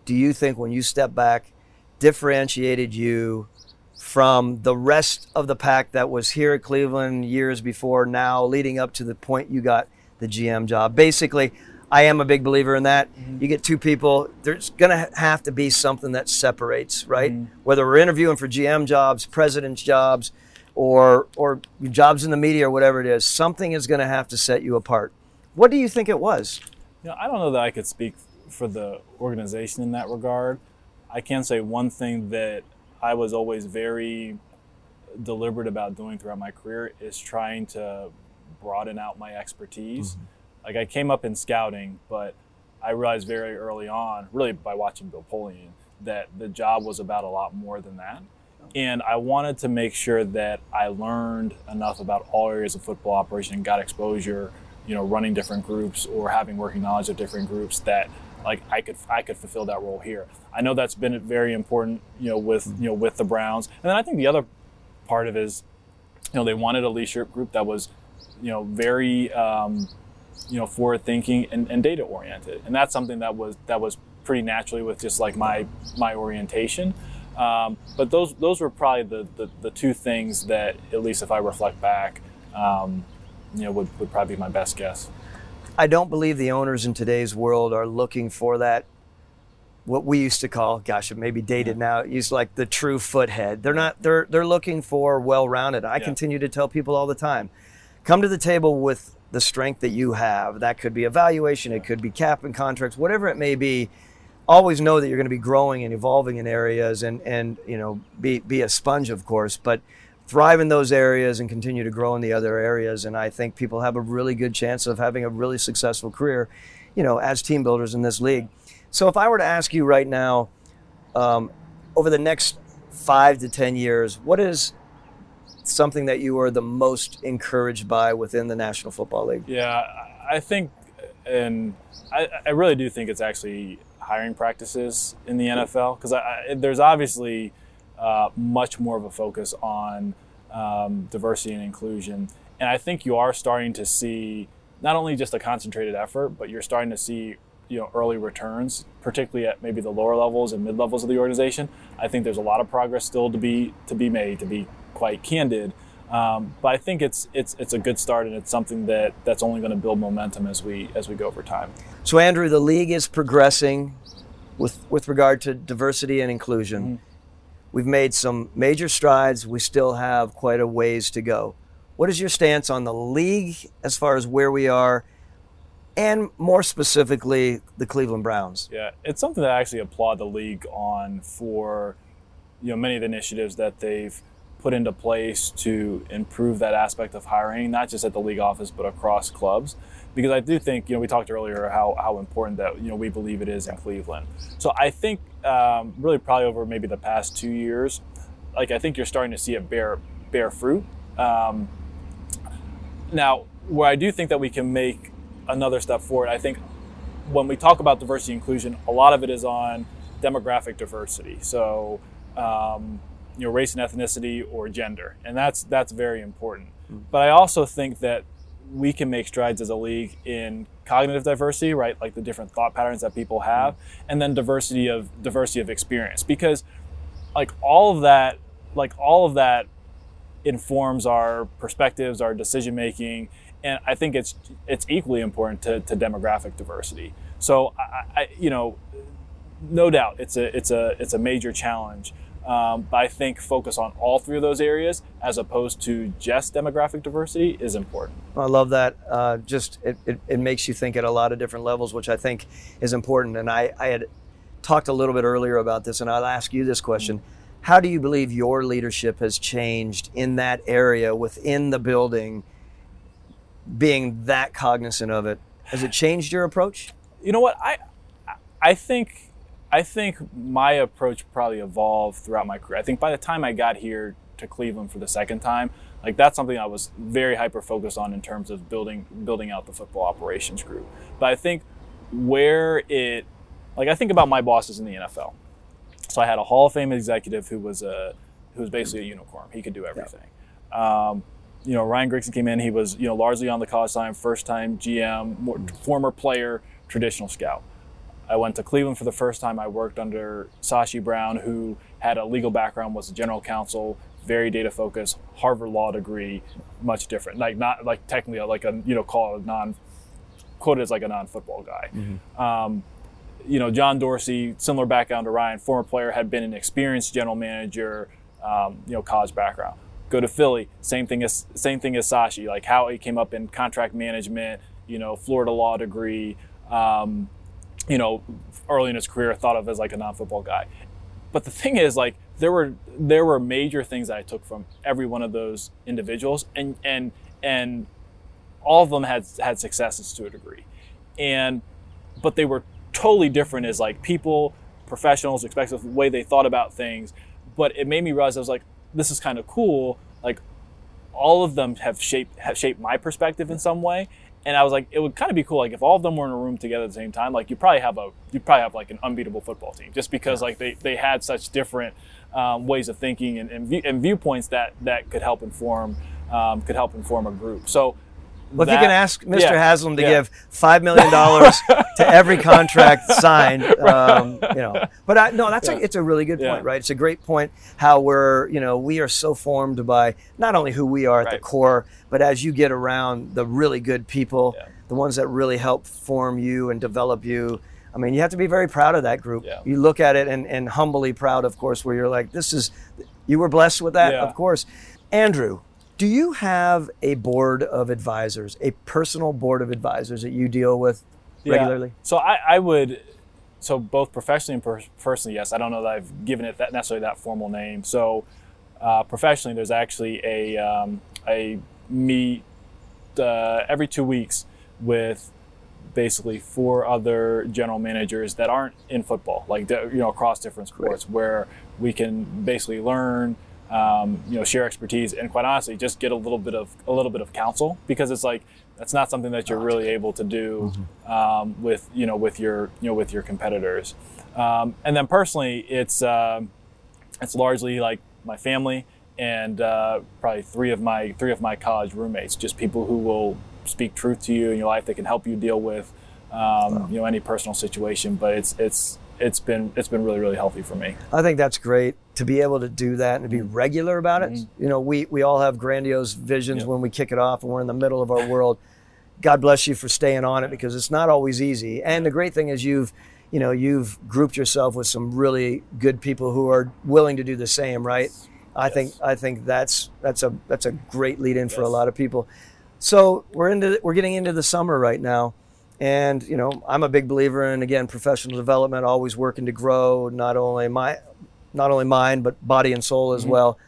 do you think when you step back differentiated you from the rest of the pack that was here at Cleveland years before now leading up to the point you got the GM job? Basically, I am a big believer in that. Mm-hmm. You get two people, there's going to have to be something that separates, right? Mm-hmm. Whether we're interviewing for GM jobs, president's jobs, or or jobs in the media or whatever it is, something is going to have to set you apart. What do you think it was? You know, I don't know that I could speak for the organization in that regard. I can say one thing that I was always very deliberate about doing throughout my career is trying to broaden out my expertise. Mm-hmm. Like I came up in scouting, but I realized very early on, really by watching Bill Polian, that the job was about a lot more than that. And I wanted to make sure that I learned enough about all areas of football operation and got exposure, you know, running different groups or having working knowledge of different groups that like I could I could fulfill that role here. I know that's been very important, you know, with you know with the Browns. And then I think the other part of it is, you know, they wanted a leadership group that was, you know, very um, you know forward thinking and, and data oriented and that's something that was that was pretty naturally with just like my my orientation um, but those those were probably the, the the two things that at least if I reflect back um, you know would, would probably be my best guess I don't believe the owners in today's world are looking for that what we used to call, gosh, it may be dated now, used like the true foothead. They're not they're they're looking for well-rounded. I Yeah. continue to tell people all the time, come to the table with the strength that you have. That could be evaluation, it could be cap and contracts, whatever it may be. Always know that you're going to be growing and evolving in areas and and you know be be a sponge of course, but thrive in those areas and continue to grow in the other areas. And I think people have a really good chance of having a really successful career, you know, as team builders in this league. So if I were to ask you right now, um, over the next five to ten years, what is something that you are the most encouraged by within the National Football League? Yeah, I think, and I, I really do think it's actually hiring practices in the NFL because there's obviously uh, much more of a focus on um, diversity and inclusion, and I think you are starting to see not only just a concentrated effort, but you're starting to see you know early returns, particularly at maybe the lower levels and mid levels of the organization. I think there's a lot of progress still to be to be made. To be quite candid, um, but I think it's it's it's a good start and it's something that that's only going to build momentum as we as we go over time. So Andrew, the league is progressing with with regard to diversity and inclusion. Mm-hmm. We've made some major strides. We still have quite a ways to go. What is your stance on the league as far as where we are? and more specifically the Cleveland Browns. Yeah, it's something that I actually applaud the league on for you know many of the initiatives that they've put into place to improve that aspect of hiring, not just at the league office but across clubs. Because I do think you know we talked earlier how how important that you know we believe it is in Cleveland. So I think um, really probably over maybe the past two years, like I think you're starting to see it bear bear fruit. Um, now, where I do think that we can make another step forward. I think when we talk about diversity inclusion, a lot of it is on demographic diversity. So, um, you know, race and ethnicity or gender, and that's that's very important. Mm. But I also think that we can make strides as a league in cognitive diversity, right? Like the different thought patterns that people have, mm. and then diversity of diversity of experience, because like all of that, like all of that informs our perspectives, our decision making, and I think it's it's equally important to, to demographic diversity. So I, I, you know, no doubt it's a it's a it's a major challenge. Um, but I think focus on all three of those areas as opposed to just demographic diversity is important. I love that. Uh, just it, it, it, makes you think at a lot of different levels, which I think is important. And I, I had talked a little bit earlier about this, and I'll ask you this question. How do you believe your leadership has changed in that area within the building being that cognizant of it, has it changed your approach? You know what I I think I think my approach probably evolved throughout my career. I think by the time I got here to Cleveland for the second time, like that's something I was very hyper focused on in terms of building building out the football operations group. But I think where it like I think about my bosses in the NFL. So I had a Hall of Fame executive who was a who was basically a unicorn. He could do everything. Yeah. Um, you know, Ryan Grigson came in. He was, you know, largely on the college side, first time GM, more, former player, traditional scout. I went to Cleveland for the first time. I worked under Sashi Brown, who had a legal background, was a general counsel, very data focused, Harvard law degree, much different. Like not like technically like a you know call it a non quoted as like a non football guy. Mm-hmm. Um, you know, John Dorsey, similar background to Ryan, former player, had been an experienced general manager, um, you know, college background. Go to Philly, same thing as same thing as Sashi, like Howie came up in contract management, you know, Florida law degree, um, you know, early in his career thought of as like a non-football guy. But the thing is, like, there were there were major things that I took from every one of those individuals, and and and all of them had had successes to a degree, and but they were totally different as like people, professionals, especially the way they thought about things. But it made me realize I was like, this is kind of cool. Like all of them have shaped have shaped my perspective in some way. And I was like, it would kind of be cool, like if all of them were in a room together at the same time, like you probably have a you probably have like an unbeatable football team, just because like they, they had such different um, ways of thinking and, and, view, and, viewpoints that that could help inform um, could help inform a group. So well, that, if you can ask Mr. Yeah, Haslam to yeah. give five million dollars to every contract signed, um, you know. But I, no, that's yeah. a, it's a really good point, right? It's a great point how we're, you know, we are so formed by not only who we are at right. the core, but as you get around the really good people, the ones that really help form you and develop you. I mean, you have to be very proud of that group. You look at it and, and humbly proud, of course, where you're like, this is, you were blessed with that, of course. Andrew, do you have a board of advisors, a personal board of advisors that you deal with regularly? Yeah. So I, I would, so both professionally and per- personally, yes. I don't know that I've given it that necessarily that formal name. So uh, professionally, there's actually a um, I meet uh, every two weeks with basically four other general managers that aren't in football, like you know across different sports, right. where we can basically learn, um, you know, share expertise, and quite honestly, just get a little bit of a little bit of counsel because it's like that's not something that you're really able to do mm-hmm. um, with you know with your you know with your competitors. Um, and then personally, it's uh, it's largely like my family and uh, probably three of my three of my college roommates, just people who will speak truth to you in your life. that can help you deal with um, wow. you know any personal situation. But it's it's it's been it's been really really healthy for me. I think that's great to be able to do that and to be mm-hmm. regular about it. Mm-hmm. You know, we we all have grandiose visions yep. when we kick it off and we're in the middle of our world. God bless you for staying on it because it's not always easy. And the great thing is you've you know you've grouped yourself with some really good people who are willing to do the same, right? I think I think that's that's a that's a great lead in yes. for a lot of people. So we're into we're getting into the summer right now, and you know I'm a big believer in again professional development, always working to grow not only my not only mind but body and soul as mm-hmm. well.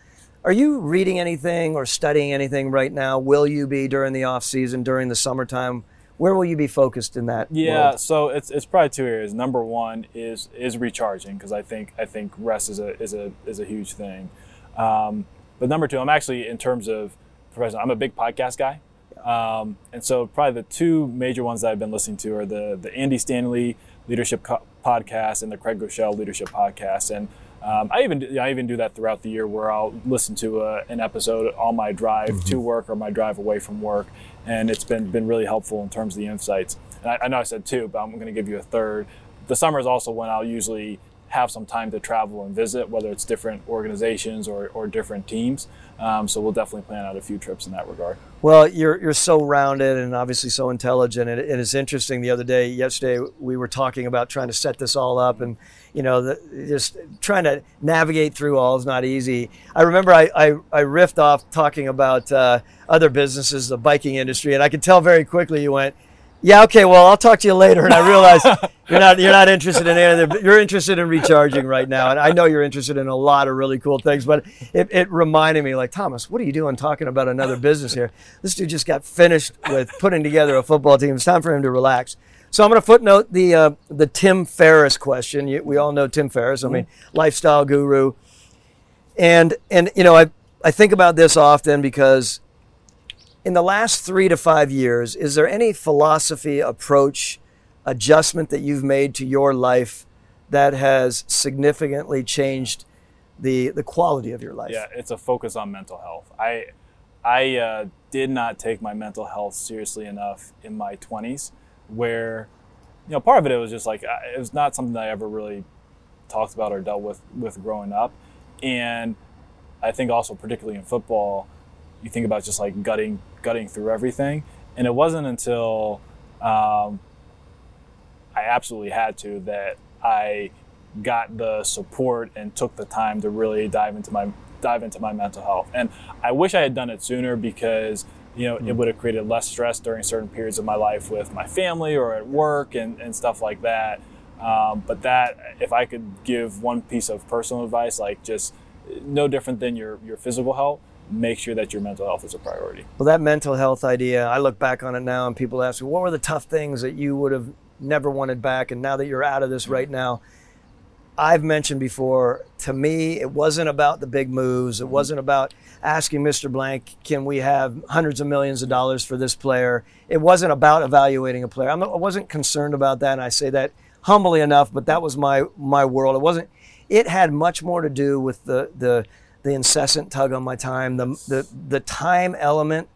Are you reading anything or studying anything right now? Will you be during the off season during the summertime? Where will you be focused in that? Yeah, world? so it's, it's probably two areas. Number one is is recharging because I think I think rest is a is a is a huge thing. Um, but number two, I'm actually in terms of professional. I'm a big podcast guy. Um, and so probably the two major ones that I've been listening to are the the Andy Stanley Leadership Co- Podcast and the Craig Groeschel Leadership Podcast. And um, I even I even do that throughout the year where I'll listen to a, an episode on my drive mm-hmm. to work or my drive away from work, and it's been been really helpful in terms of the insights. And I, I know I said two, but I'm going to give you a third. The summer is also when I'll usually have some time to travel and visit, whether it's different organizations or, or different teams. Um, so we'll definitely plan out a few trips in that regard. Well, you're you're so rounded and obviously so intelligent, and, it, it's interesting. The other day, yesterday, we were talking about trying to set this all up, and you know, the, just trying to navigate through all is not easy. I remember I I, I riffed off talking about uh, other businesses, the biking industry, and I could tell very quickly you went yeah, okay, well, I'll talk to you later. And I realized you're not you're not interested in anything. You're interested in recharging right now, and I know you're interested in a lot of really cool things. But it, it reminded me, like Thomas, what are you doing talking about another business here? This dude just got finished with putting together a football team. It's time for him to relax. So I'm going to footnote the uh, the Tim Ferriss question. We all know Tim Ferriss. I mean, mm-hmm. lifestyle guru, and and you know I I think about this often because in the last three to five years, is there any philosophy, approach, adjustment that you've made to your life that has significantly changed the the quality of your life? Yeah, it's a focus on mental health. I I uh, did not take my mental health seriously enough in my 20s, where you know part of it, it was just like it was not something I ever really talked about or dealt with with growing up, and I think also particularly in football you think about just like gutting gutting through everything. And it wasn't until um, I absolutely had to that I got the support and took the time to really dive into my dive into my mental health. And I wish I had done it sooner because you know mm-hmm. it would have created less stress during certain periods of my life with my family or at work and, and stuff like that. Um, but that if I could give one piece of personal advice, like just no different than your your physical health make sure that your mental health is a priority. Well, that mental health idea, I look back on it now and people ask me, what were the tough things that you would have never wanted back? And now that you're out of this right now, I've mentioned before, to me, it wasn't about the big moves. It mm-hmm. wasn't about asking Mr. Blank, can we have hundreds of millions of dollars for this player? It wasn't about evaluating a player. I wasn't concerned about that. And I say that humbly enough, but that was my, my world. It wasn't, it had much more to do with the, the, the incessant tug on my time, the, the, the time element,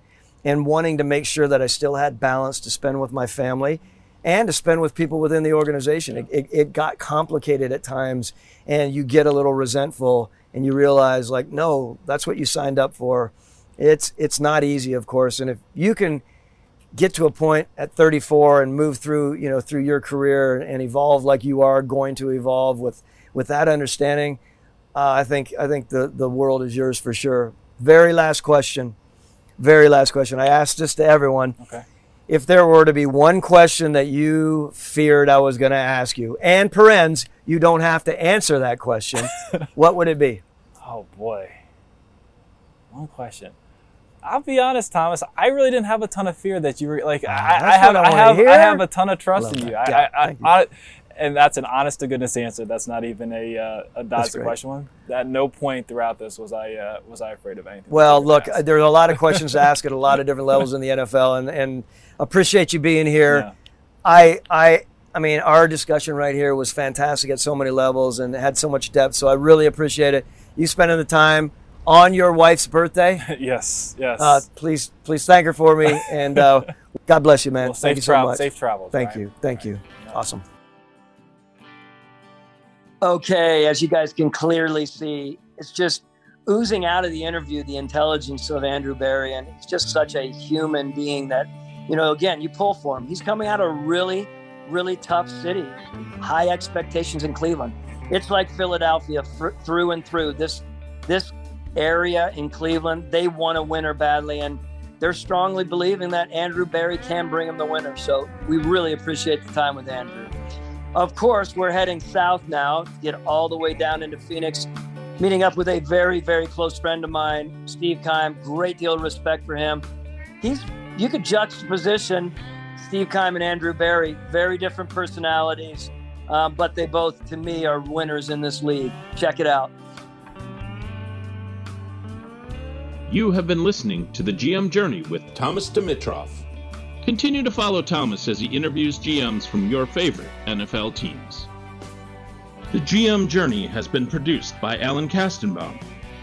and wanting to make sure that I still had balance to spend with my family and to spend with people within the organization. It, it, it, got complicated at times, and you get a little resentful, and you realize, like, no, that's what you signed up for. It's it's not easy, of course, and if you can get to a point at 34 and move through, you know, through your career and evolve like you are going to evolve with with that understanding uh, I think I think the the world is yours for sure. Very last question. Very last question. I asked this to everyone. Okay. If there were to be one question that you feared I was going to ask you, and parens, you don't have to answer that question, what would it be? Oh boy. One question. I'll be honest, Thomas. I really didn't have a ton of fear that you were like. Ah, I, I have, I I have. I have a ton of trust Love in you. Yeah. I, and that's an honest to goodness answer. That's not even a uh, a dodge the question one. At no point throughout this was I uh, was I afraid of anything. Well, look, asked. there's a lot of questions to ask at a lot of different levels in the NFL, and, and appreciate you being here. Yeah. I, I, I mean, our discussion right here was fantastic at so many levels and had so much depth. So I really appreciate it. You spending the time on your wife's birthday. yes, yes. Uh, please, please thank her for me, and uh, God bless you, man. well, thank you so travel, much. safe travels. Thank you, thank you. Awesome. Okay, as you guys can clearly see, it's just oozing out of the interview the intelligence of Andrew Berry, and he's just such a human being that, you know, again, you pull for him. He's coming out of a really, really tough city, high expectations in Cleveland. It's like Philadelphia through and through. This this area in Cleveland, they want a winner badly, and they're strongly believing that Andrew Berry can bring them the winner. So we really appreciate the time with Andrew. Of course, we're heading south now, get all the way down into Phoenix, meeting up with a very, very close friend of mine, Steve Keim. Great deal of respect for him. He's you could juxtaposition Steve Keim and Andrew Berry, very different personalities, um, but they both, to me, are winners in this league. Check it out. You have been listening to the GM Journey with Thomas Dimitroff. Continue to follow Thomas as he interviews GMs from your favorite NFL teams. The GM Journey has been produced by Alan Kastenbaum,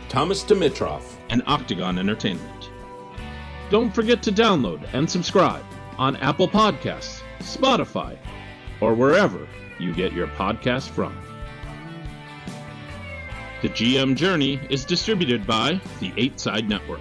Thomas Dimitroff, and Octagon Entertainment. Don't forget to download and subscribe on Apple Podcasts, Spotify, or wherever you get your podcast from. The GM Journey is distributed by the 8 Side Network.